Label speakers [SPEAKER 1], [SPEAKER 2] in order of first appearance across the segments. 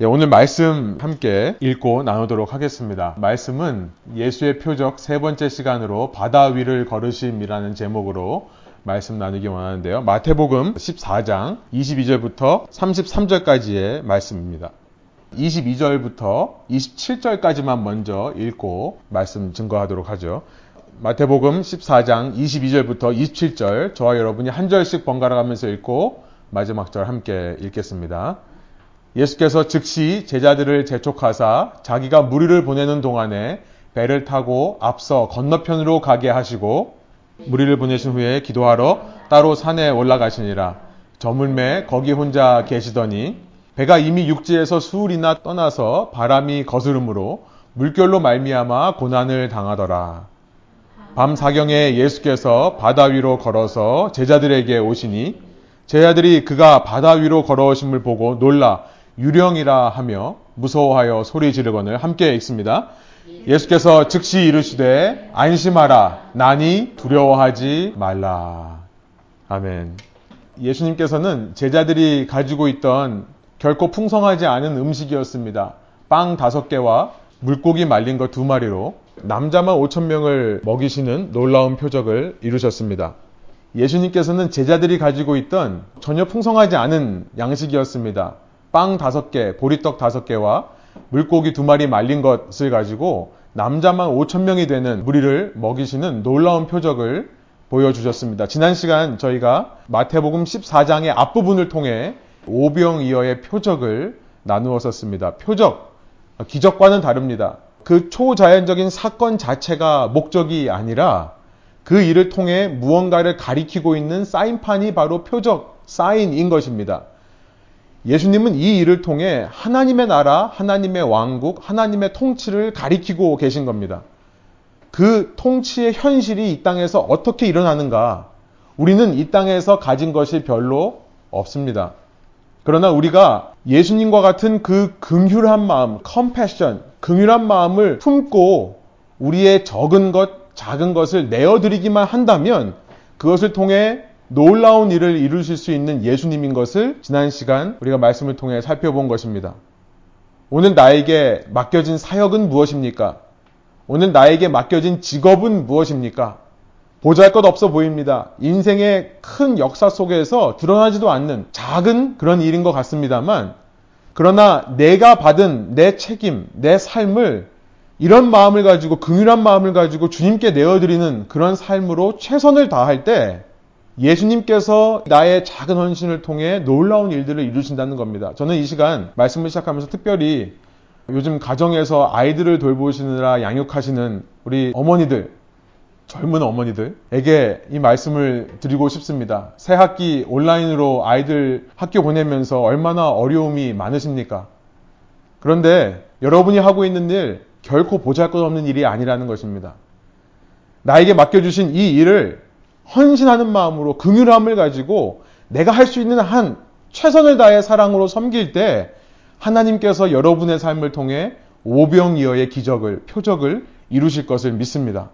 [SPEAKER 1] 네, 오늘 말씀 함께 읽고 나누도록 하겠습니다. 말씀은 예수의 표적 세 번째 시간으로 바다 위를 걸으심이라는 제목으로 말씀 나누기 원하는데요. 마태복음 14장 22절부터 33절까지의 말씀입니다. 22절부터 27절까지만 먼저 읽고 말씀 증거하도록 하죠. 마태복음 14장 22절부터 27절 저와 여러분이 한 절씩 번갈아 가면서 읽고 마지막 절 함께 읽겠습니다. 예수께서 즉시 제자들을 재촉하사 자기가 무리를 보내는 동안에 배를 타고 앞서 건너편으로 가게 하시고 무리를 보내신 후에 기도하러 따로 산에 올라가시니라. 저물매 거기 혼자 계시더니 배가 이미 육지에서 수울이나 떠나서 바람이 거스름으로 물결로 말미암아 고난을 당하더라. 밤 사경에 예수께서 바다 위로 걸어서 제자들에게 오시니 제자들이 그가 바다 위로 걸어오심을 보고 놀라 유령이라 하며 무서워하여 소리 지르거늘 함께 읽습니다. 예수께서 즉시 이르시되 안심하라 나니 두려워하지 말라. 아멘. 예수님께서는 제자들이 가지고 있던 결코 풍성하지 않은 음식이었습니다. 빵 다섯 개와 물고기 말린 것 두 마리로 남자만 5천 명을 먹이시는 놀라운 표적을 이루셨습니다. 예수님께서는 제자들이 가지고 있던 전혀 풍성하지 않은 양식이었습니다. 빵 다섯 개, 보리떡 다섯 개와 물고기 두 마리 말린 것을 가지고 남자만 5천 명이 되는 무리를 먹이시는 놀라운 표적을 보여주셨습니다. 지난 시간 저희가 마태복음 14장의 앞부분을 통해 오병이어의 표적을 나누었었습니다. 표적, 기적과는 다릅니다. 그 초자연적인 사건 자체가 목적이 아니라 그 일을 통해 무언가를 가리키고 있는 사인판이 바로 표적, 사인인 것입니다. 예수님은 이 일을 통해 하나님의 나라, 하나님의 왕국, 하나님의 통치를 가리키고 계신 겁니다. 그 통치의 현실이 이 땅에서 어떻게 일어나는가? 우리는 이 땅에서 가진 것이 별로 없습니다. 그러나 우리가 예수님과 같은 그 긍휼한 마음, 컴패션, 긍휼한 마음을 품고 우리의 적은 것, 작은 것을 내어드리기만 한다면 그것을 통해 놀라운 일을 이루실 수 있는 예수님인 것을 지난 시간 우리가 말씀을 통해 살펴본 것입니다. 오늘 나에게 맡겨진 사역은 무엇입니까? 오늘 나에게 맡겨진 직업은 무엇입니까? 보잘 것 없어 보입니다. 인생의 큰 역사 속에서 드러나지도 않는 작은 그런 일인 것 같습니다만, 그러나 내가 받은 내 책임, 내 삶을 이런 마음을 가지고, 긍휼한 마음을 가지고 주님께 내어드리는 그런 삶으로 최선을 다할 때, 예수님께서 나의 작은 헌신을 통해 놀라운 일들을 이루신다는 겁니다. 저는 이 시간 말씀을 시작하면서 특별히 요즘 가정에서 아이들을 돌보시느라 양육하시는 우리 어머니들, 젊은 어머니들에게 이 말씀을 드리고 싶습니다. 새 학기 온라인으로 아이들 학교 보내면서 얼마나 어려움이 많으십니까? 그런데 여러분이 하고 있는 일 결코 보잘 것 없는 일이 아니라는 것입니다. 나에게 맡겨주신 이 일을 헌신하는 마음으로 긍휼함을 가지고 내가 할 수 있는 한 최선을 다해 사랑으로 섬길 때 하나님께서 여러분의 삶을 통해 오병이어의 기적을 표적을 이루실 것을 믿습니다.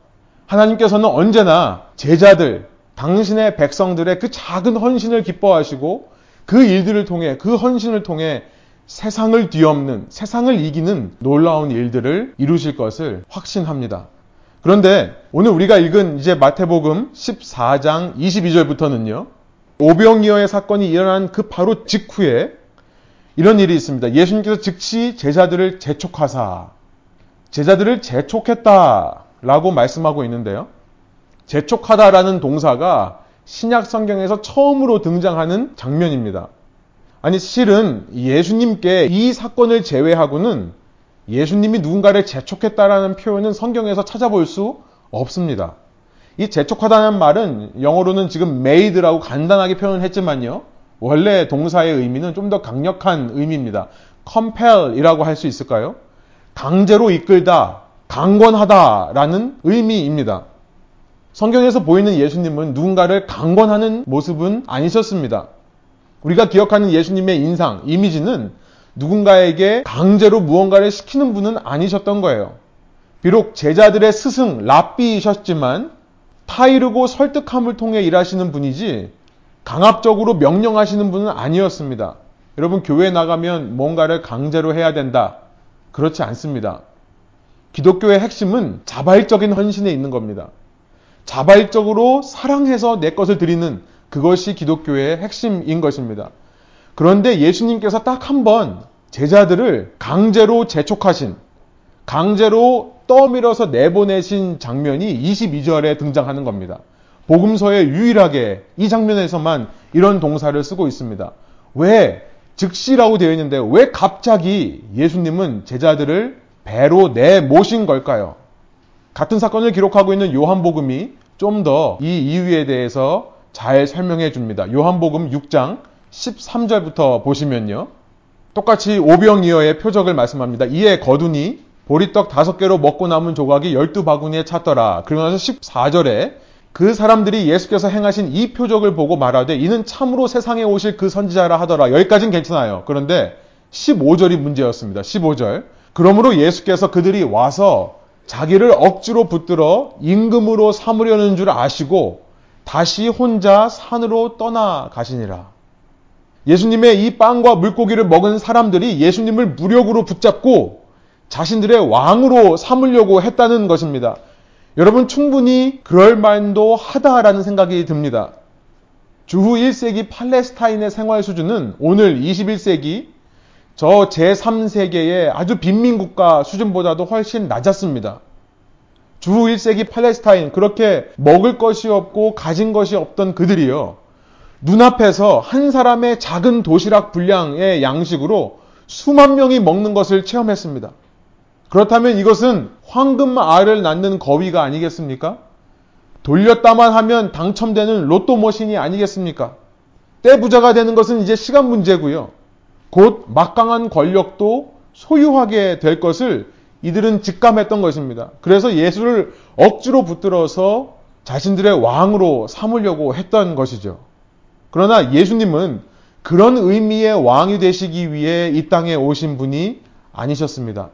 [SPEAKER 1] 하나님께서는 언제나 제자들, 당신의 백성들의 그 작은 헌신을 기뻐하시고 그 일들을 통해 그 헌신을 통해 세상을 뒤엎는 세상을 이기는 놀라운 일들을 이루실 것을 확신합니다. 그런데 오늘 우리가 읽은 이제 마태복음 14장 22절부터는요. 오병이어의 사건이 일어난 그 바로 직후에 이런 일이 있습니다. 예수님께서 즉시 제자들을 재촉하사 제자들을 재촉했다라고 말씀하고 있는데요. 재촉하다라는 동사가 신약 성경에서 처음으로 등장하는 장면입니다. 아니 실은 예수님께 이 사건을 제외하고는 예수님이 누군가를 재촉했다라는 표현은 성경에서 찾아볼 수 없습니다. 이 재촉하다는 말은 영어로는 지금 made라고 간단하게 표현을 했지만요. 원래 동사의 의미는 좀 더 강력한 의미입니다. compel이라고 할 수 있을까요? 강제로 이끌다, 강권하다라는 의미입니다. 성경에서 보이는 예수님은 누군가를 강권하는 모습은 아니셨습니다. 우리가 기억하는 예수님의 인상, 이미지는 누군가에게 강제로 무언가를 시키는 분은 아니셨던 거예요. 비록 제자들의 스승 랍비이셨지만 타이르고 설득함을 통해 일하시는 분이지 강압적으로 명령하시는 분은 아니었습니다. 여러분 교회 나가면 뭔가를 강제로 해야 된다. 그렇지 않습니다. 기독교의 핵심은 자발적인 헌신에 있는 겁니다. 자발적으로 사랑해서 내 것을 드리는 그것이 기독교의 핵심인 것입니다. 그런데 예수님께서 딱 한 번 제자들을 강제로 재촉하신, 강제로 떠밀어서 내보내신 장면이 22절에 등장하는 겁니다. 복음서에 유일하게 이 장면에서만 이런 동사를 쓰고 있습니다. 왜 즉시라고 되어 있는데 왜 갑자기 예수님은 제자들을 배로 내모신 걸까요? 같은 사건을 기록하고 있는 요한복음이 좀 더 이 이유에 대해서 잘 설명해 줍니다. 요한복음 6장 13절부터 보시면요. 똑같이 오병이어의 표적을 말씀합니다. 이에 거두니 보리떡 다섯 개로 먹고 남은 조각이 열두 바구니에 찼더라. 그러면서 14절에 그 사람들이 예수께서 행하신 이 표적을 보고 말하되 이는 참으로 세상에 오실 그 선지자라 하더라. 여기까지는 괜찮아요. 그런데 15절이 문제였습니다. 15절. 그러므로 예수께서 그들이 와서 자기를 억지로 붙들어 임금으로 삼으려는 줄 아시고 다시 혼자 산으로 떠나 가시니라. 예수님의 이 빵과 물고기를 먹은 사람들이 예수님을 무력으로 붙잡고 자신들의 왕으로 삼으려고 했다는 것입니다. 여러분 충분히 그럴 만도 하다라는 생각이 듭니다. 주후 1세기 팔레스타인의 생활 수준은 오늘 21세기 저 제3세계의 아주 빈민국가 수준보다도 훨씬 낮았습니다. 주후 1세기 팔레스타인 그렇게 먹을 것이 없고 가진 것이 없던 그들이요. 눈앞에서 한 사람의 작은 도시락 분량의 양식으로 수만 명이 먹는 것을 체험했습니다. 그렇다면 이것은 황금 알을 낳는 거위가 아니겠습니까? 돌렸다만 하면 당첨되는 로또 머신이 아니겠습니까? 떼부자가 되는 것은 이제 시간 문제고요. 곧 막강한 권력도 소유하게 될 것을 이들은 직감했던 것입니다. 그래서 예수를 억지로 붙들어서 자신들의 왕으로 삼으려고 했던 것이죠. 그러나 예수님은 그런 의미의 왕이 되시기 위해 이 땅에 오신 분이 아니셨습니다.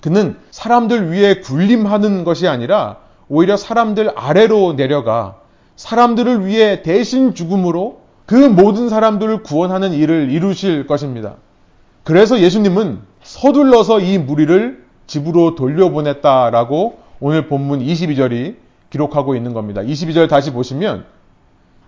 [SPEAKER 1] 그는 사람들 위에 군림하는 것이 아니라 오히려 사람들 아래로 내려가 사람들을 위해 대신 죽음으로 그 모든 사람들을 구원하는 일을 이루실 것입니다. 그래서 예수님은 서둘러서 이 무리를 집으로 돌려보냈다라고 오늘 본문 22절이 기록하고 있는 겁니다. 22절 다시 보시면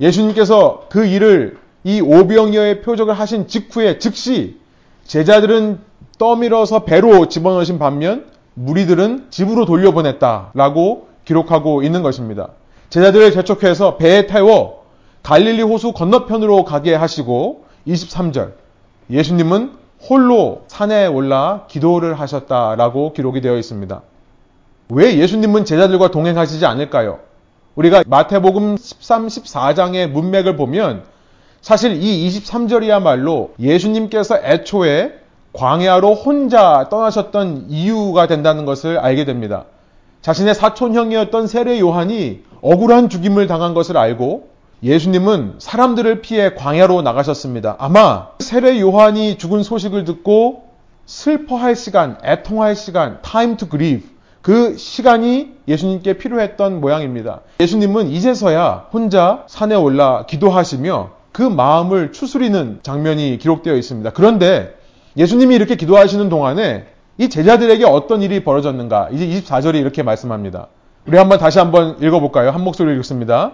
[SPEAKER 1] 예수님께서 그 일을 이 오병이어의 표적을 하신 직후에 즉시 제자들은 떠밀어서 배로 집어넣으신 반면 무리들은 집으로 돌려보냈다라고 기록하고 있는 것입니다. 제자들을 개척해서 배에 태워 갈릴리 호수 건너편으로 가게 하시고 23절 예수님은 홀로 산에 올라 기도를 하셨다라고 기록이 되어 있습니다. 왜 예수님은 제자들과 동행하시지 않을까요? 우리가 마태복음 13, 14장의 문맥을 보면 사실 이 23절이야말로 예수님께서 애초에 광야로 혼자 떠나셨던 이유가 된다는 것을 알게 됩니다. 자신의 사촌형이었던 세례 요한이 억울한 죽임을 당한 것을 알고 예수님은 사람들을 피해 광야로 나가셨습니다. 아마 세례 요한이 죽은 소식을 듣고 슬퍼할 시간, 애통할 시간, time to grieve. 그 시간이 예수님께 필요했던 모양입니다. 예수님은 이제서야 혼자 산에 올라 기도하시며 그 마음을 추스리는 장면이 기록되어 있습니다. 그런데 예수님이 이렇게 기도하시는 동안에 이 제자들에게 어떤 일이 벌어졌는가? 이제 24절이 이렇게 말씀합니다. 우리 한번 다시 한번 읽어볼까요? 한 목소리로 읽습니다.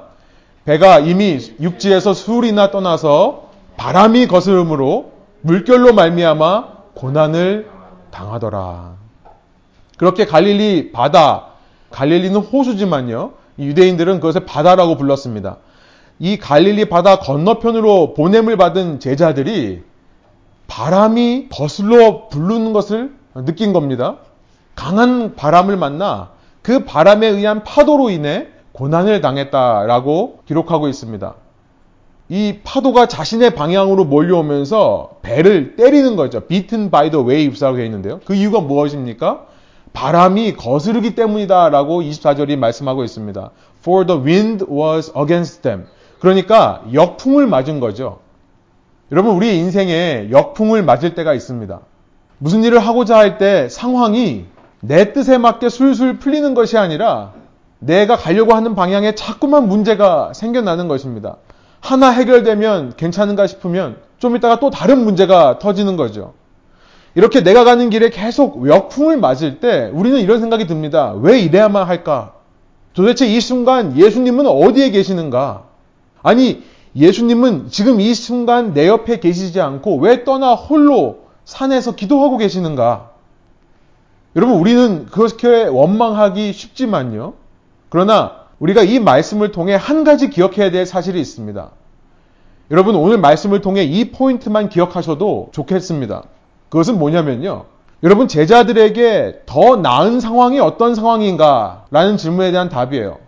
[SPEAKER 1] 배가 이미 육지에서 수울이나 떠나서 바람이 거스름으로 물결로 말미암아 고난을 당하더라. 그렇게 갈릴리 바다, 갈릴리는 호수지만요. 유대인들은 그것을 바다라고 불렀습니다. 이 갈릴리 바다 건너편으로 보냄을 받은 제자들이 바람이 거슬러 부르는 것을 느낀 겁니다. 강한 바람을 만나 그 바람에 의한 파도로 인해 고난을 당했다라고 기록하고 있습니다. 이 파도가 자신의 방향으로 몰려오면서 배를 때리는 거죠. beaten by the waves라고 되어 있는데요. 그 이유가 무엇입니까? 바람이 거스르기 때문이다라고 24절이 말씀하고 있습니다. For the wind was against them. 그러니까 역풍을 맞은 거죠. 여러분, 우리 인생에 역풍을 맞을 때가 있습니다. 무슨 일을 하고자 할 때 상황이 내 뜻에 맞게 술술 풀리는 것이 아니라 내가 가려고 하는 방향에 자꾸만 문제가 생겨나는 것입니다. 하나 해결되면 괜찮은가 싶으면 좀 이따가 또 다른 문제가 터지는 거죠. 이렇게 내가 가는 길에 계속 역풍을 맞을 때 우리는 이런 생각이 듭니다. 왜 이래야만 할까? 도대체 이 순간 예수님은 어디에 계시는가? 아니, 예수님은 지금 이 순간 내 옆에 계시지 않고 왜 떠나 홀로 산에서 기도하고 계시는가? 여러분, 우리는 그렇게 원망하기 쉽지만요. 그러나 우리가 이 말씀을 통해 한 가지 기억해야 될 사실이 있습니다. 여러분, 오늘 말씀을 통해 이 포인트만 기억하셔도 좋겠습니다. 그것은 뭐냐면요. 여러분, 제자들에게 더 나은 상황이 어떤 상황인가? 라는 질문에 대한 답이에요.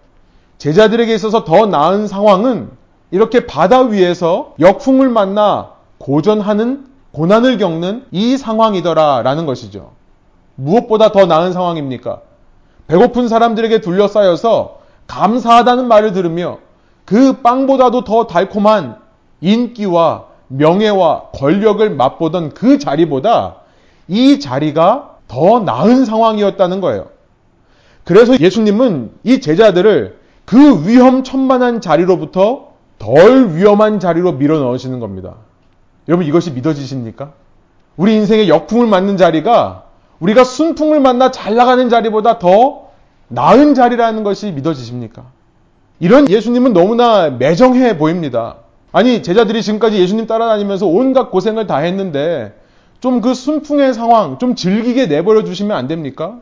[SPEAKER 1] 제자들에게 있어서 더 나은 상황은 이렇게 바다 위에서 역풍을 만나 고전하는 고난을 겪는 이 상황이더라 라는 것이죠. 무엇보다 더 나은 상황입니까? 배고픈 사람들에게 둘러싸여서 감사하다는 말을 들으며 그 빵보다도 더 달콤한 인기와 명예와 권력을 맛보던 그 자리보다 이 자리가 더 나은 상황이었다는 거예요. 그래서 예수님은 이 제자들을 그 위험천만한 자리로부터 덜 위험한 자리로 밀어 넣으시는 겁니다. 여러분 이것이 믿어지십니까? 우리 인생의 역풍을 맞는 자리가 우리가 순풍을 만나 잘 나가는 자리보다 더 나은 자리라는 것이 믿어지십니까? 이런 예수님은 너무나 매정해 보입니다. 아니, 제자들이 지금까지 예수님 따라다니면서 온갖 고생을 다 했는데 좀 그 순풍의 상황 좀 즐기게 내버려 주시면 안 됩니까?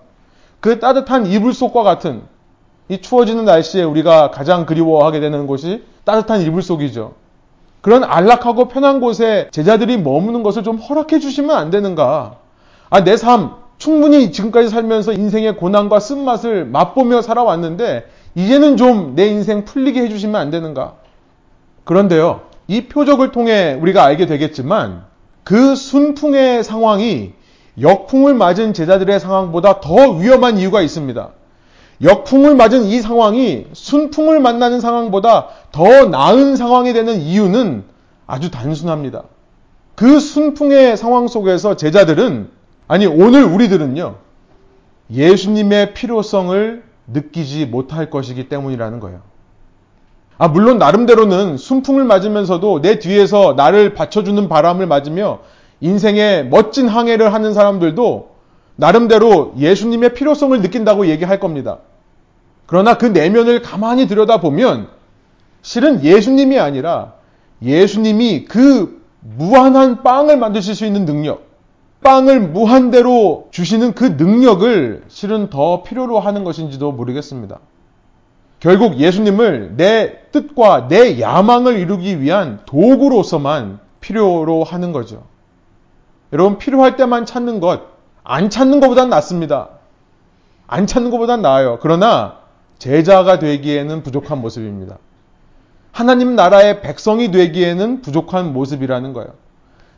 [SPEAKER 1] 그 따뜻한 이불 속과 같은 이 추워지는 날씨에 우리가 가장 그리워하게 되는 곳이 따뜻한 이불 속이죠. 그런 안락하고 편한 곳에 제자들이 머무는 것을 좀 허락해 주시면 안 되는가? 아, 내 삶, 충분히 지금까지 살면서 인생의 고난과 쓴맛을 맛보며 살아왔는데, 이제는 좀 내 인생 풀리게 해주시면 안 되는가? 그런데요, 이 표적을 통해 우리가 알게 되겠지만, 그 순풍의 상황이 역풍을 맞은 제자들의 상황보다 더 위험한 이유가 있습니다. 역풍을 맞은 이 상황이 순풍을 만나는 상황보다 더 나은 상황이 되는 이유는 아주 단순합니다. 그 순풍의 상황 속에서 제자들은, 아니, 오늘 우리들은요, 예수님의 필요성을 느끼지 못할 것이기 때문이라는 거예요. 아, 물론 나름대로는 순풍을 맞으면서도 내 뒤에서 나를 받쳐주는 바람을 맞으며 인생의 멋진 항해를 하는 사람들도 나름대로 예수님의 필요성을 느낀다고 얘기할 겁니다. 그러나 그 내면을 가만히 들여다보면 실은 예수님이 아니라 예수님이 그 무한한 빵을 만드실 수 있는 능력, 빵을 무한대로 주시는 그 능력을 실은 더 필요로 하는 것인지도 모르겠습니다. 결국 예수님을 내 뜻과 내 야망을 이루기 위한 도구로서만 필요로 하는 거죠. 여러분, 필요할 때만 찾는 것, 안 찾는 것보단 낫습니다. 안 찾는 것보단 나아요. 그러나 제자가 되기에는 부족한 모습입니다. 하나님 나라의 백성이 되기에는 부족한 모습이라는 거예요.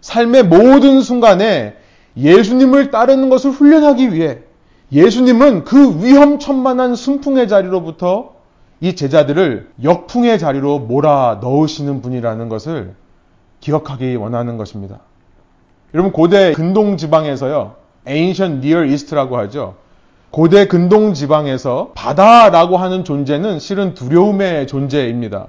[SPEAKER 1] 삶의 모든 순간에 예수님을 따르는 것을 훈련하기 위해 예수님은 그 위험천만한 순풍의 자리로부터 이 제자들을 역풍의 자리로 몰아 넣으시는 분이라는 것을 기억하기 원하는 것입니다. 여러분 고대 근동 지방에서요. Ancient Near East라고 하죠. 고대 근동 지방에서 바다라고 하는 존재는 실은 두려움의 존재입니다.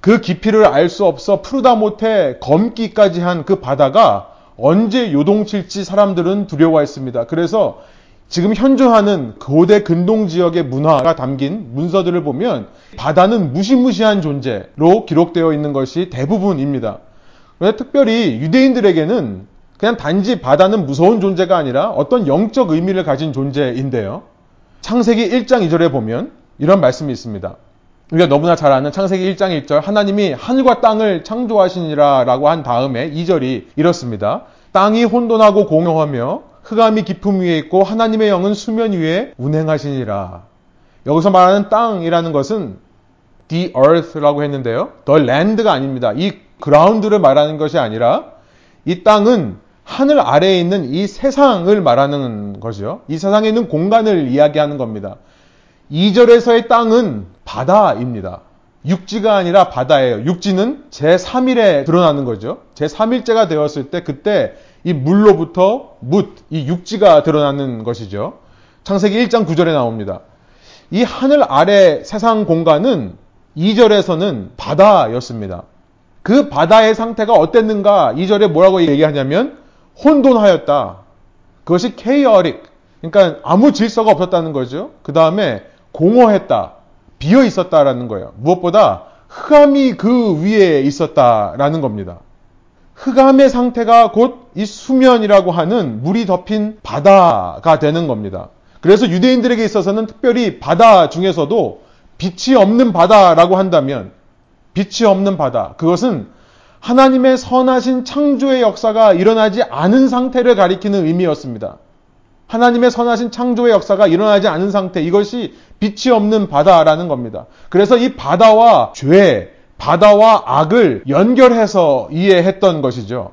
[SPEAKER 1] 그 깊이를 알 수 없어 푸르다 못해 검기까지 한 그 바다가 언제 요동칠지 사람들은 두려워했습니다. 그래서 지금 현존하는 고대 근동 지역의 문화가 담긴 문서들을 보면 바다는 무시무시한 존재로 기록되어 있는 것이 대부분입니다. 그런데 특별히 유대인들에게는 그냥 단지 바다는 무서운 존재가 아니라 어떤 영적 의미를 가진 존재인데요. 창세기 1장 2절에 보면 이런 말씀이 있습니다. 우리가 너무나 잘 아는 창세기 1장 1절 하나님이 하늘과 땅을 창조하시니라 라고 한 다음에 2절이 이렇습니다. 땅이 혼돈하고 공허하며 흑암이 깊음 위에 있고 하나님의 영은 수면 위에 운행하시니라. 여기서 말하는 땅이라는 것은 the earth라고 했는데요. the land가 아닙니다. 이 ground를 말하는 것이 아니라 이 땅은 하늘 아래에 있는 이 세상을 말하는 거죠. 이 세상에 있는 공간을 이야기하는 겁니다. 2절에서의 땅은 바다입니다. 육지가 아니라 바다예요. 육지는 제3일에 드러나는 거죠. 제3일째가 되었을 때 그때 이 물로부터 묻, 이 육지가 드러나는 것이죠. 창세기 1장 9절에 나옵니다. 이 하늘 아래 세상 공간은 2절에서는 바다였습니다. 그 바다의 상태가 어땠는가? 이 절에 뭐라고 얘기하냐면 혼돈하였다. 그것이 chaotic. 그러니까 아무 질서가 없었다는 거죠. 그 다음에 공허했다. 비어 있었다라는 거예요. 무엇보다 흑암이 그 위에 있었다라는 겁니다. 흑암의 상태가 곧 이 수면이라고 하는 물이 덮인 바다가 되는 겁니다. 그래서 유대인들에게 있어서는 특별히 바다 중에서도 빛이 없는 바다라고 한다면 빛이 없는 바다. 그것은 하나님의 선하신 창조의 역사가 일어나지 않은 상태를 가리키는 의미였습니다. 하나님의 선하신 창조의 역사가 일어나지 않은 상태, 이것이 빛이 없는 바다라는 겁니다. 그래서 이 바다와 죄, 바다와 악을 연결해서 이해했던 것이죠.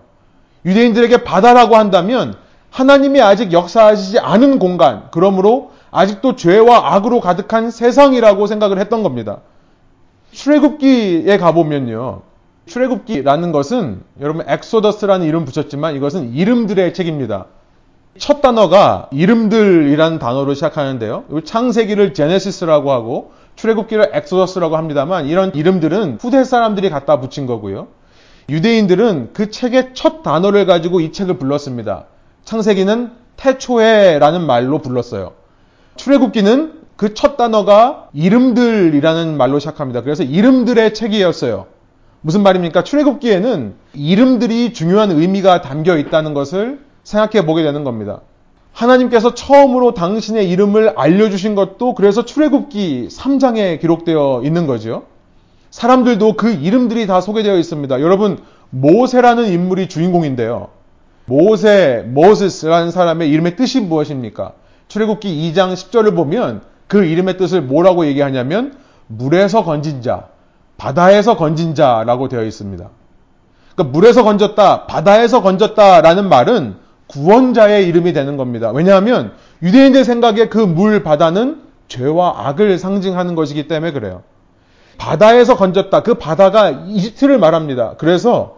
[SPEAKER 1] 유대인들에게 바다라고 한다면 하나님이 아직 역사하시지 않은 공간, 그러므로 아직도 죄와 악으로 가득한 세상이라고 생각을 했던 겁니다. 출애굽기에 가보면요. 출애굽기라는 것은 여러분 엑소더스라는 이름 붙였지만 이것은 이름들의 책입니다. 첫 단어가 이름들이라는 단어로 시작하는데요. 창세기를 제네시스라고 하고 출애굽기를 Exodus라고 합니다만 이런 이름들은 후대 사람들이 갖다 붙인 거고요. 유대인들은 그 책의 첫 단어를 가지고 이 책을 불렀습니다. 창세기는 태초에라는 말로 불렀어요. 출애굽기는 그 첫 단어가 이름들이라는 말로 시작합니다. 그래서 이름들의 책이었어요. 무슨 말입니까? 출애굽기에는 이름들이 중요한 의미가 담겨 있다는 것을 생각해 보게 되는 겁니다. 하나님께서 처음으로 당신의 이름을 알려주신 것도 그래서 출애굽기 3장에 기록되어 있는 거죠. 사람들도 그 이름들이 다 소개되어 있습니다. 여러분 모세라는 인물이 주인공인데요. 모세, 모세스라는 사람의 이름의 뜻이 무엇입니까? 출애굽기 2장 10절을 보면 그 이름의 뜻을 뭐라고 얘기하냐면 물에서 건진 자, 바다에서 건진 자라고 되어 있습니다. 그러니까 물에서 건졌다, 바다에서 건졌다라는 말은 구원자의 이름이 되는 겁니다. 왜냐하면 유대인들 생각에 그 물 바다는 죄와 악을 상징하는 것이기 때문에 그래요. 바다에서 건졌다. 그 바다가 이집트를 말합니다. 그래서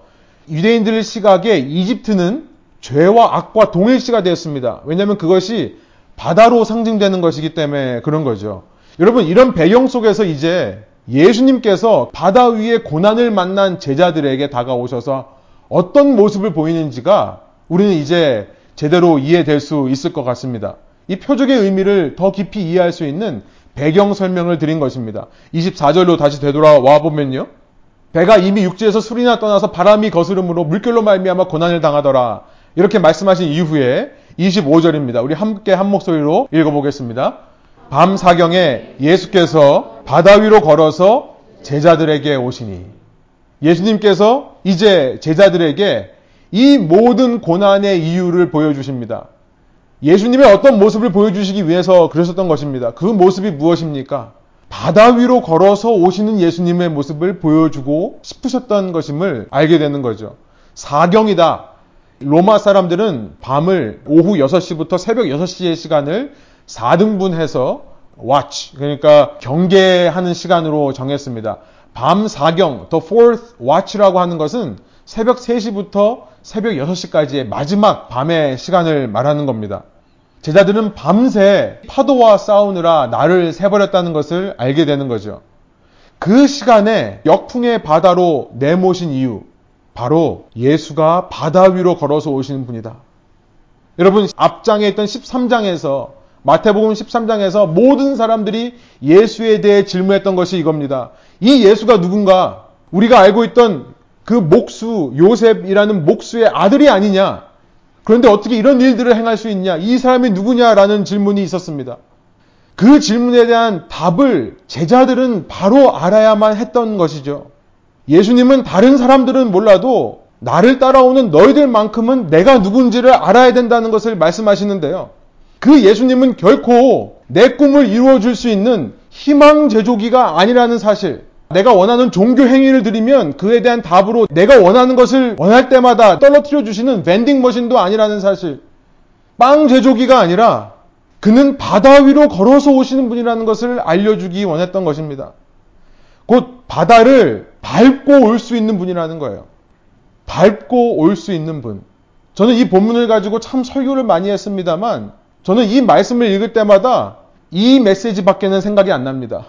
[SPEAKER 1] 유대인들 시각에 이집트는 죄와 악과 동일시가 되었습니다. 왜냐하면 그것이 바다로 상징되는 것이기 때문에 그런 거죠. 여러분 이런 배경 속에서 이제 예수님께서 바다 위에 고난을 만난 제자들에게 다가오셔서 어떤 모습을 보이는지가 우리는 이제 제대로 이해될 수 있을 것 같습니다. 이 표적의 의미를 더 깊이 이해할 수 있는 배경 설명을 드린 것입니다. 24절로 다시 되돌아와 보면요. 배가 이미 육지에서 술이나 떠나서 바람이 거스름으로 물결로 말미암아 고난을 당하더라. 이렇게 말씀하신 이후에 25절입니다. 우리 함께 한 목소리로 읽어보겠습니다. 밤 사경에 예수께서 바다 위로 걸어서 제자들에게 오시니 예수님께서 이제 제자들에게 이 모든 고난의 이유를 보여주십니다. 예수님의 어떤 모습을 보여주시기 위해서 그러셨던 것입니다. 그 모습이 무엇입니까? 바다 위로 걸어서 오시는 예수님의 모습을 보여주고 싶으셨던 것임을 알게 되는 거죠. 사경이다. 로마 사람들은 밤을 오후 6시부터 새벽 6시의 시간을 4등분해서 watch, 그러니까 경계하는 시간으로 정했습니다. 밤 4경, the fourth watch라고 하는 것은 새벽 3시부터 새벽 6시까지의 마지막 밤의 시간을 말하는 겁니다. 제자들은 밤새 파도와 싸우느라 날을 새버렸다는 것을 알게 되는 거죠. 그 시간에 역풍의 바다로 내모신 이유, 바로 예수가 바다 위로 걸어서 오시는 분이다. 여러분, 앞장에 있던 13장에서, 마태복음 13장에서 모든 사람들이 예수에 대해 질문했던 것이 이겁니다. 이 예수가 누군가? 우리가 알고 있던 그 목수, 요셉이라는 목수의 아들이 아니냐? 그런데 어떻게 이런 일들을 행할 수 있냐? 이 사람이 누구냐라는 질문이 있었습니다. 그 질문에 대한 답을 제자들은 바로 알아야만 했던 것이죠. 예수님은 다른 사람들은 몰라도 나를 따라오는 너희들만큼은 내가 누군지를 알아야 된다는 것을 말씀하시는데요. 그 예수님은 결코 내 꿈을 이루어 줄 수 있는 희망 제조기가 아니라는 사실, 내가 원하는 종교 행위를 드리면 그에 대한 답으로 내가 원하는 것을 원할 때마다 떨어뜨려 주시는 vending 머신도 아니라는 사실. 빵 제조기가 아니라 그는 바다 위로 걸어서 오시는 분이라는 것을 알려주기 원했던 것입니다. 곧 바다를 밟고 올 수 있는 분이라는 거예요. 밟고 올 수 있는 분. 저는 이 본문을 가지고 참 설교를 많이 했습니다만 저는 이 말씀을 읽을 때마다 이 메시지 밖에는 생각이 안 납니다.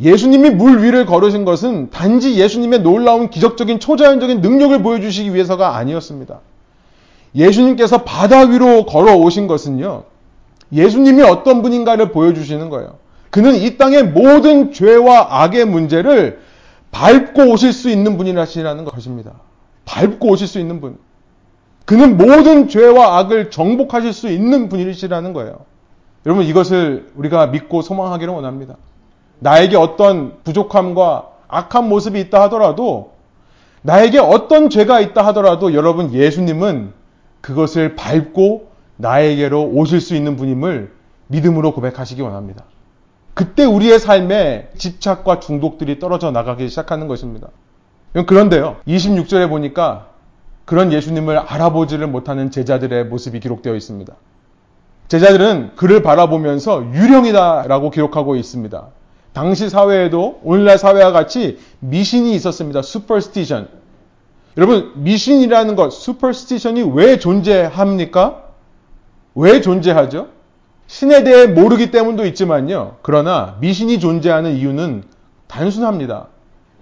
[SPEAKER 1] 예수님이 물 위를 걸으신 것은 단지 예수님의 놀라운 기적적인 초자연적인 능력을 보여주시기 위해서가 아니었습니다. 예수님께서 바다 위로 걸어오신 것은요, 예수님이 어떤 분인가를 보여주시는 거예요. 그는 이 땅의 모든 죄와 악의 문제를 밟고 오실 수 있는 분이라시라는 것입니다. 밟고 오실 수 있는 분. 그는 모든 죄와 악을 정복하실 수 있는 분이시라는 거예요. 여러분 이것을 우리가 믿고 소망하기를 원합니다. 나에게 어떤 부족함과 악한 모습이 있다 하더라도 나에게 어떤 죄가 있다 하더라도 여러분 예수님은 그것을 밟고 나에게로 오실 수 있는 분임을 믿음으로 고백하시기 원합니다. 그때 우리의 삶에 집착과 중독들이 떨어져 나가기 시작하는 것입니다. 그런데요, 26절에 보니까 그런 예수님을 알아보지를 못하는 제자들의 모습이 기록되어 있습니다. 제자들은 그를 바라보면서 유령이다라고 기록하고 있습니다. 당시 사회에도 오늘날 사회와 같이 미신이 있었습니다. superstition. 여러분, 미신이라는 것, superstition이 왜 존재합니까? 왜 존재하죠? 신에 대해 모르기 때문도 있지만요. 그러나 미신이 존재하는 이유는 단순합니다.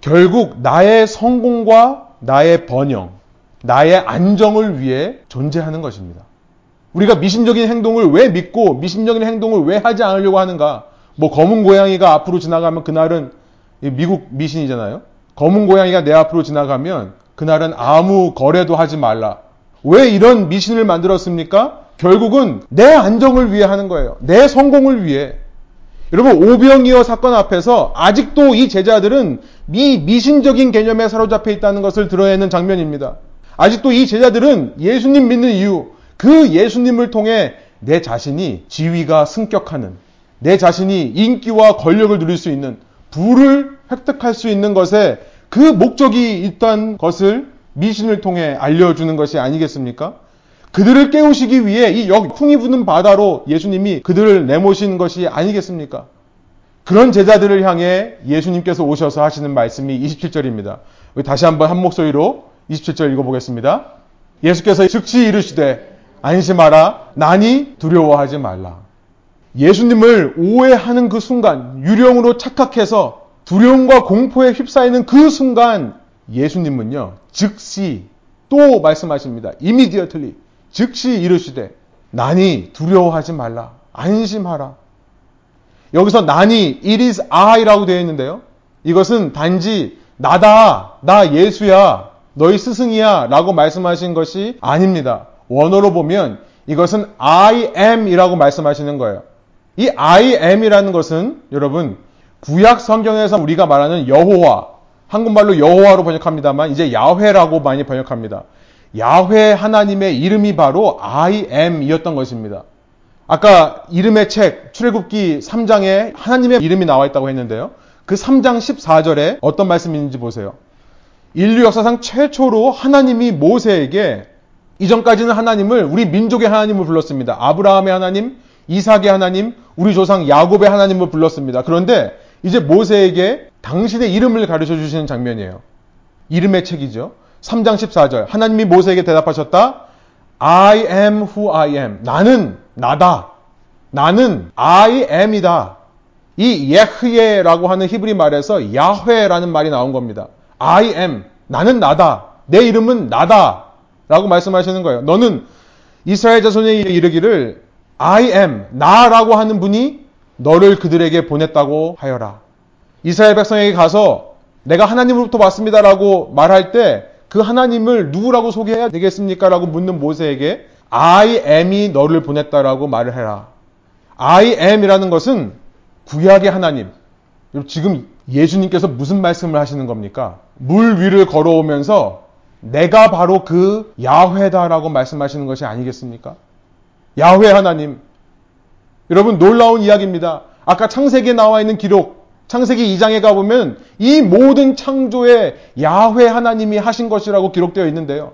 [SPEAKER 1] 결국 나의 성공과 나의 번영, 나의 안정을 위해 존재하는 것입니다. 우리가 미신적인 행동을 왜 믿고 미신적인 행동을 왜 하지 않으려고 하는가? 뭐 검은 고양이가 앞으로 지나가면 그날은 미국 미신이잖아요. 검은 고양이가 내 앞으로 지나가면 그날은 아무 거래도 하지 말라. 왜 이런 미신을 만들었습니까? 결국은 내 안정을 위해 하는 거예요. 내 성공을 위해. 여러분 오병이어 사건 앞에서 아직도 이 제자들은 미 미신적인 개념에 사로잡혀 있다는 것을 드러내는 장면입니다. 아직도 이 제자들은 예수님 믿는 이유, 그 예수님을 통해 내 자신이 지위가 승격하는, 내 자신이 인기와 권력을 누릴 수 있는, 부를 획득할 수 있는 것에 그 목적이 있다는 것을 미신을 통해 알려주는 것이 아니겠습니까? 그들을 깨우시기 위해 이 역풍이 부는 바다로 예수님이 그들을 내모신 것이 아니겠습니까? 그런 제자들을 향해 예수님께서 오셔서 하시는 말씀이 27절입니다. 다시 한번 한 목소리로 27절 읽어보겠습니다. 예수께서 즉시 이르시되 안심하라 나니 두려워하지 말라. 예수님을 오해하는 그 순간 유령으로 착각해서 두려움과 공포에 휩싸이는 그 순간 예수님은요 즉시 또 말씀하십니다. immediately 즉시 이르시되 나니 두려워하지 말라. 안심하라. 여기서 나니 it is I라고 되어 있는데요. 이것은 단지 나다, 나 예수야, 너희 스승이야 라고 말씀하신 것이 아닙니다. 원어로 보면 이것은 I am 이라고 말씀하시는 거예요. 이 I am 이라는 것은 여러분 구약 성경에서 우리가 말하는 여호와 한국말로 여호와로 번역합니다만 이제 야훼라고 많이 번역합니다. 야훼 하나님의 이름이 바로 I am이었던 것입니다. 아까 이름의 책 출애굽기 3장에 하나님의 이름이 나와 있다고 했는데요. 그 3장 14절에 어떤 말씀이 있는지 보세요. 인류 역사상 최초로 하나님이 모세에게 이전까지는 하나님을 우리 민족의 하나님을 불렀습니다. 아브라함의 하나님, 이삭의 하나님, 우리 조상 야곱의 하나님을 불렀습니다. 그런데 이제 모세에게 당신의 이름을 가르쳐 주시는 장면이에요. 이름의 책이죠. 3장 14절. 하나님이 모세에게 대답하셨다. I am who I am. 나는 나다. 나는 I am이다. 이 예흐예라고 하는 히브리 말에서 야훼라는 말이 나온 겁니다. I am. 나는 나다. 내 이름은 나다. 라고 말씀하시는 거예요. 너는 이스라엘 자손에 이르기를 I am. 나라고 하는 분이 너를 그들에게 보냈다고 하여라. 이스라엘 백성에게 가서 내가 하나님으로부터 왔습니다라고 말할 때 그 하나님을 누구라고 소개해야 되겠습니까? 라고 묻는 모세에게 I am이 너를 보냈다라고 말을 해라. I am이라는 것은 구약의 하나님. 지금 예수님께서 무슨 말씀을 하시는 겁니까? 물 위를 걸어오면서 내가 바로 그 야훼다라고 말씀하시는 것이 아니겠습니까? 야훼 하나님. 여러분 놀라운 이야기입니다. 아까 창세기에 나와 있는 기록, 창세기 2장에 가보면 이 모든 창조에 야훼 하나님이 하신 것이라고 기록되어 있는데요.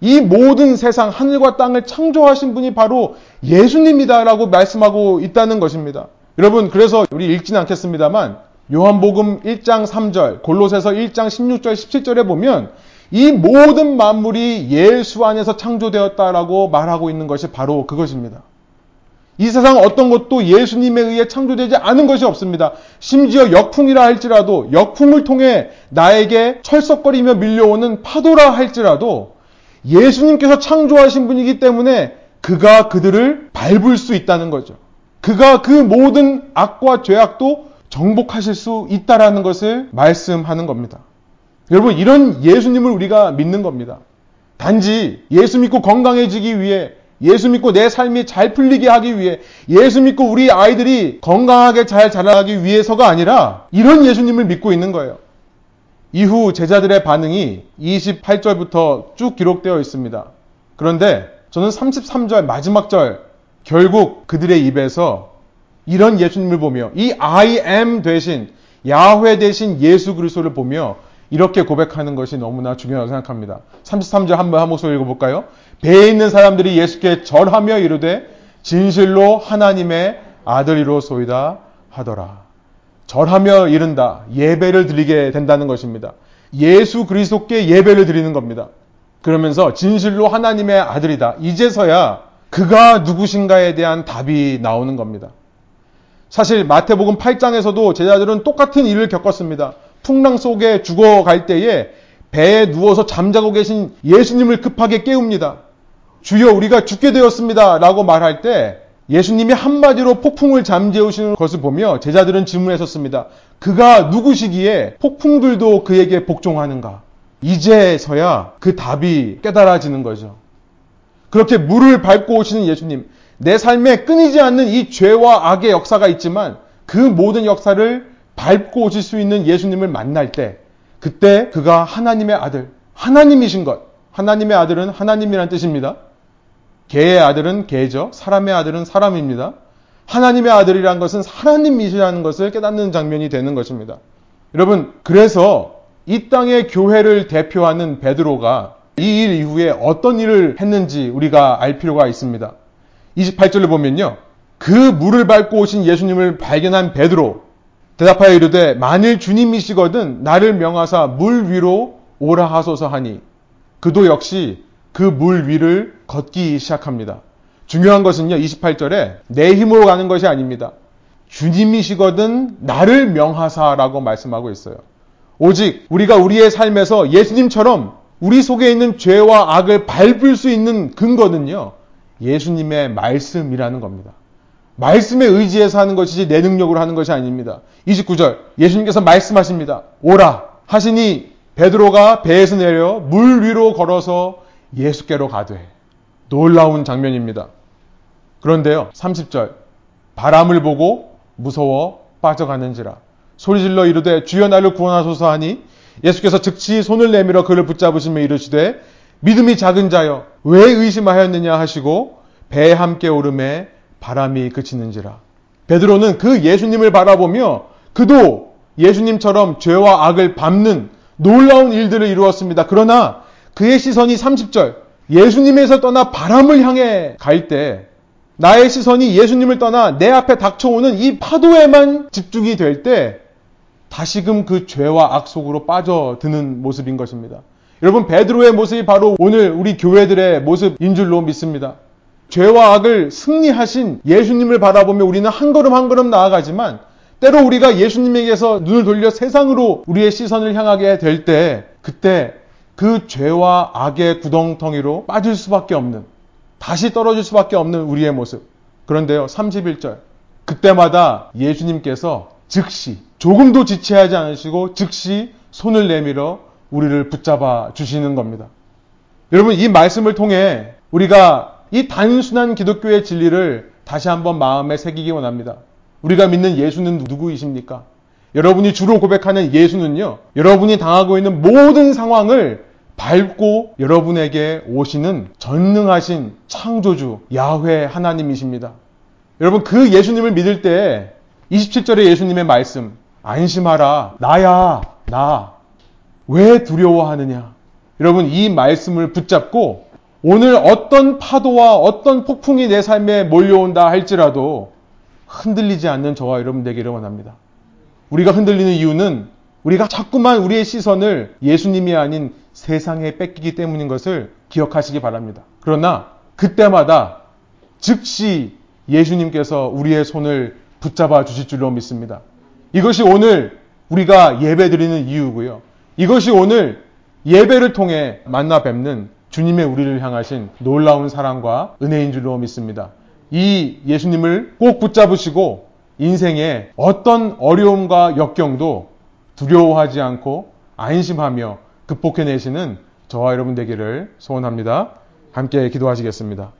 [SPEAKER 1] 이 모든 세상, 하늘과 땅을 창조하신 분이 바로 예수님이다라고 말씀하고 있다는 것입니다. 여러분, 그래서 우리 읽지는 않겠습니다만, 요한복음 1장 3절, 골로새서 1장 16절, 17절에 보면 이 모든 만물이 예수 안에서 창조되었다라고 말하고 있는 것이 바로 그것입니다. 이 세상 어떤 것도 예수님에 의해 창조되지 않은 것이 없습니다. 심지어 역풍이라 할지라도 역풍을 통해 나에게 철썩거리며 밀려오는 파도라 할지라도 예수님께서 창조하신 분이기 때문에 그가 그들을 밟을 수 있다는 거죠. 그가 그 모든 악과 죄악도 정복하실 수 있다라는 것을 말씀하는 겁니다. 여러분, 이런 예수님을 우리가 믿는 겁니다. 단지 예수 믿고 건강해지기 위해 예수 믿고 내 삶이 잘 풀리게 하기 위해 예수 믿고 우리 아이들이 건강하게 잘 자라기 위해서가 아니라 이런 예수님을 믿고 있는 거예요. 이후 제자들의 반응이 28절부터 쭉 기록되어 있습니다. 그런데 저는 33절 마지막 절 결국 그들의 입에서 이런 예수님을 보며 이 I am 대신 야훼 대신 예수 그리스도를 보며 이렇게 고백하는 것이 너무나 중요하다고 생각합니다. 33절 한번 한 목소리 읽어볼까요? 배에 있는 사람들이 예수께 절하며 이르되 진실로 하나님의 아들이로소이다 하더라. 절하며 이른다. 예배를 드리게 된다는 것입니다. 예수 그리스도께 예배를 드리는 겁니다. 그러면서 진실로 하나님의 아들이다. 이제서야 그가 누구신가에 대한 답이 나오는 겁니다. 사실 마태복음 8장에서도 제자들은 똑같은 일을 겪었습니다. 풍랑 속에 죽어갈 때에 배에 누워서 잠자고 계신 예수님을 급하게 깨웁니다. 주여 우리가 죽게 되었습니다. 라고 말할 때 예수님이 한마디로 폭풍을 잠재우시는 것을 보며 제자들은 질문했었습니다. 그가 누구시기에 폭풍들도 그에게 복종하는가? 이제서야 그 답이 깨달아지는 거죠. 그렇게 물을 밟고 오시는 예수님, 내 삶에 끊이지 않는 이 죄와 악의 역사가 있지만 그 모든 역사를 밟고 오실 수 있는 예수님을 만날 때 그때 그가 하나님의 아들, 하나님이신 것. 하나님의 아들은 하나님이란 뜻입니다. 개의 아들은 개죠. 사람의 아들은 사람입니다. 하나님의 아들이란 것은 하나님이시라는 것을 깨닫는 장면이 되는 것입니다. 여러분, 그래서 이 땅의 교회를 대표하는 베드로가 이 일 이후에 어떤 일을 했는지 우리가 알 필요가 있습니다. 28절을 보면요. 그 물을 밟고 오신 예수님을 발견한 베드로 대답하여 이르되 만일 주님이시거든 나를 명하사 물 위로 오라 하소서 하니 그도 역시 그 물 위를 걷기 시작합니다. 중요한 것은요. 28절에 내 힘으로 가는 것이 아닙니다. 주님이시거든 나를 명하사라고 말씀하고 있어요. 오직 우리가 우리의 삶에서 예수님처럼 우리 속에 있는 죄와 악을 밟을 수 있는 근거는요. 예수님의 말씀이라는 겁니다. 말씀에 의지해서 하는 것이지 내 능력으로 하는 것이 아닙니다. 29절 예수님께서 말씀하십니다. 오라 하시니 베드로가 배에서 내려 물 위로 걸어서 예수께로 가되 놀라운 장면입니다. 그런데요. 30절 바람을 보고 무서워 빠져가는지라 소리질러 이르되 주여 나를 구원하소서 하니 예수께서 즉시 손을 내밀어 그를 붙잡으시며 이르시되 믿음이 작은 자여 왜 의심하였느냐 하시고 배에 함께 오름에 바람이 그치는지라. 베드로는 그 예수님을 바라보며 그도 예수님처럼 죄와 악을 밟는 놀라운 일들을 이루었습니다. 그러나 그의 시선이 30절 예수님에서 떠나 바람을 향해 갈 때 나의 시선이 예수님을 떠나 내 앞에 닥쳐오는 이 파도에만 집중이 될 때 다시금 그 죄와 악 속으로 빠져드는 모습인 것입니다. 여러분 베드로의 모습이 바로 오늘 우리 교회들의 모습인 줄로 믿습니다. 죄와 악을 승리하신 예수님을 바라보며 우리는 한 걸음 한 걸음 나아가지만 때로 우리가 예수님에게서 눈을 돌려 세상으로 우리의 시선을 향하게 될 때 그때 그 죄와 악의 구덩텅이로 빠질 수밖에 없는 다시 떨어질 수밖에 없는 우리의 모습. 그런데요, 31절. 그때마다 예수님께서 즉시 조금도 지체하지 않으시고 즉시 손을 내밀어 우리를 붙잡아 주시는 겁니다. 여러분, 이 말씀을 통해 우리가 이 단순한 기독교의 진리를 다시 한번 마음에 새기기 원합니다. 우리가 믿는 예수는 누구이십니까? 여러분이 주로 고백하는 예수는요, 여러분이 당하고 있는 모든 상황을 밟고 여러분에게 오시는 전능하신 창조주 야훼 하나님이십니다. 여러분 그 예수님을 믿을 때 27절의 예수님의 말씀 안심하라 나야 나 왜 두려워하느냐 여러분 이 말씀을 붙잡고 오늘 어떤 파도와 어떤 폭풍이 내 삶에 몰려온다 할지라도 흔들리지 않는 저와 여러분 되기를 원합니다. 우리가 흔들리는 이유는 우리가 자꾸만 우리의 시선을 예수님이 아닌 세상에 뺏기기 때문인 것을 기억하시기 바랍니다. 그러나 그때마다 즉시 예수님께서 우리의 손을 붙잡아 주실 줄로 믿습니다. 이것이 오늘 우리가 예배 드리는 이유고요. 이것이 오늘 예배를 통해 만나 뵙는 주님의 우리를 향하신 놀라운 사랑과 은혜인 줄로 믿습니다. 이 예수님을 꼭 붙잡으시고 인생의 어떤 어려움과 역경도 두려워하지 않고 안심하며 극복해내시는 저와 여러분 되기를 소원합니다. 함께 기도하시겠습니다.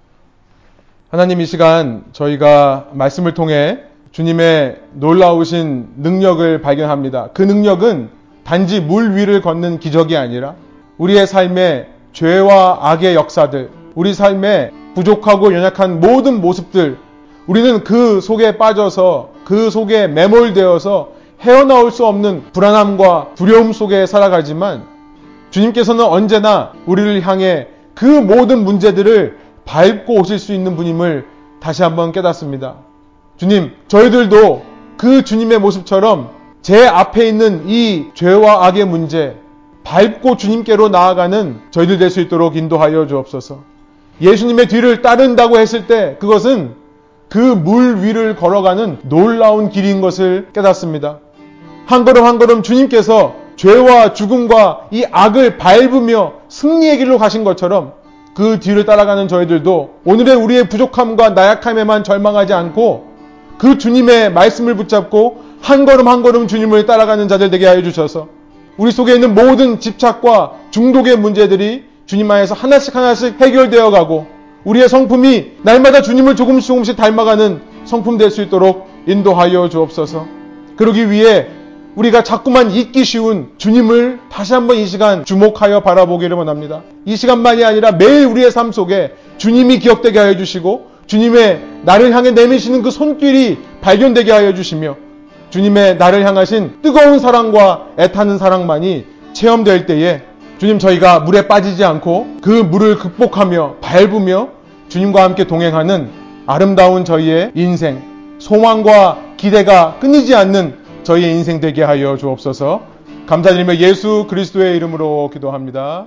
[SPEAKER 1] 하나님 이 시간 저희가 말씀을 통해 주님의 놀라우신 능력을 발견합니다. 그 능력은 단지 물 위를 걷는 기적이 아니라 우리의 삶의 죄와 악의 역사들, 우리 삶의 부족하고 연약한 모든 모습들, 우리는 그 속에 빠져서 그 속에 매몰되어서 헤어나올 수 없는 불안함과 두려움 속에 살아가지만 주님께서는 언제나 우리를 향해 그 모든 문제들을 밟고 오실 수 있는 분임을 다시 한번 깨닫습니다. 주님, 저희들도 그 주님의 모습처럼 제 앞에 있는 이 죄와 악의 문제, 밟고 주님께로 나아가는 저희들 될 수 있도록 인도하여 주옵소서. 예수님의 뒤를 따른다고 했을 때 그것은 그 물 위를 걸어가는 놀라운 길인 것을 깨닫습니다. 한 걸음 한 걸음 주님께서 죄와 죽음과 이 악을 밟으며 승리의 길로 가신 것처럼 그 뒤를 따라가는 저희들도 오늘의 우리의 부족함과 나약함에만 절망하지 않고 그 주님의 말씀을 붙잡고 한 걸음 한 걸음 주님을 따라가는 자들 되게 하여 주셔서 우리 속에 있는 모든 집착과 중독의 문제들이 주님 안에서 하나씩 하나씩 해결되어 가고 우리의 성품이 날마다 주님을 조금씩 조금씩 닮아가는 성품 될 수 있도록 인도하여 주옵소서. 그러기 위해 우리가 자꾸만 잊기 쉬운 주님을 다시 한번 이 시간 주목하여 바라보기를 원합니다. 이 시간만이 아니라 매일 우리의 삶 속에 주님이 기억되게 하여 주시고 주님의 나를 향해 내미시는 그 손길이 발견되게 하여 주시며 주님의 나를 향하신 뜨거운 사랑과 애타는 사랑만이 체험될 때에 주님 저희가 물에 빠지지 않고 그 물을 극복하며 밟으며 주님과 함께 동행하는 아름다운 저희의 인생, 소망과 기대가 끊이지 않는 저희의 인생 되게 하여 주옵소서. 감사드리며 예수 그리스도의 이름으로 기도합니다.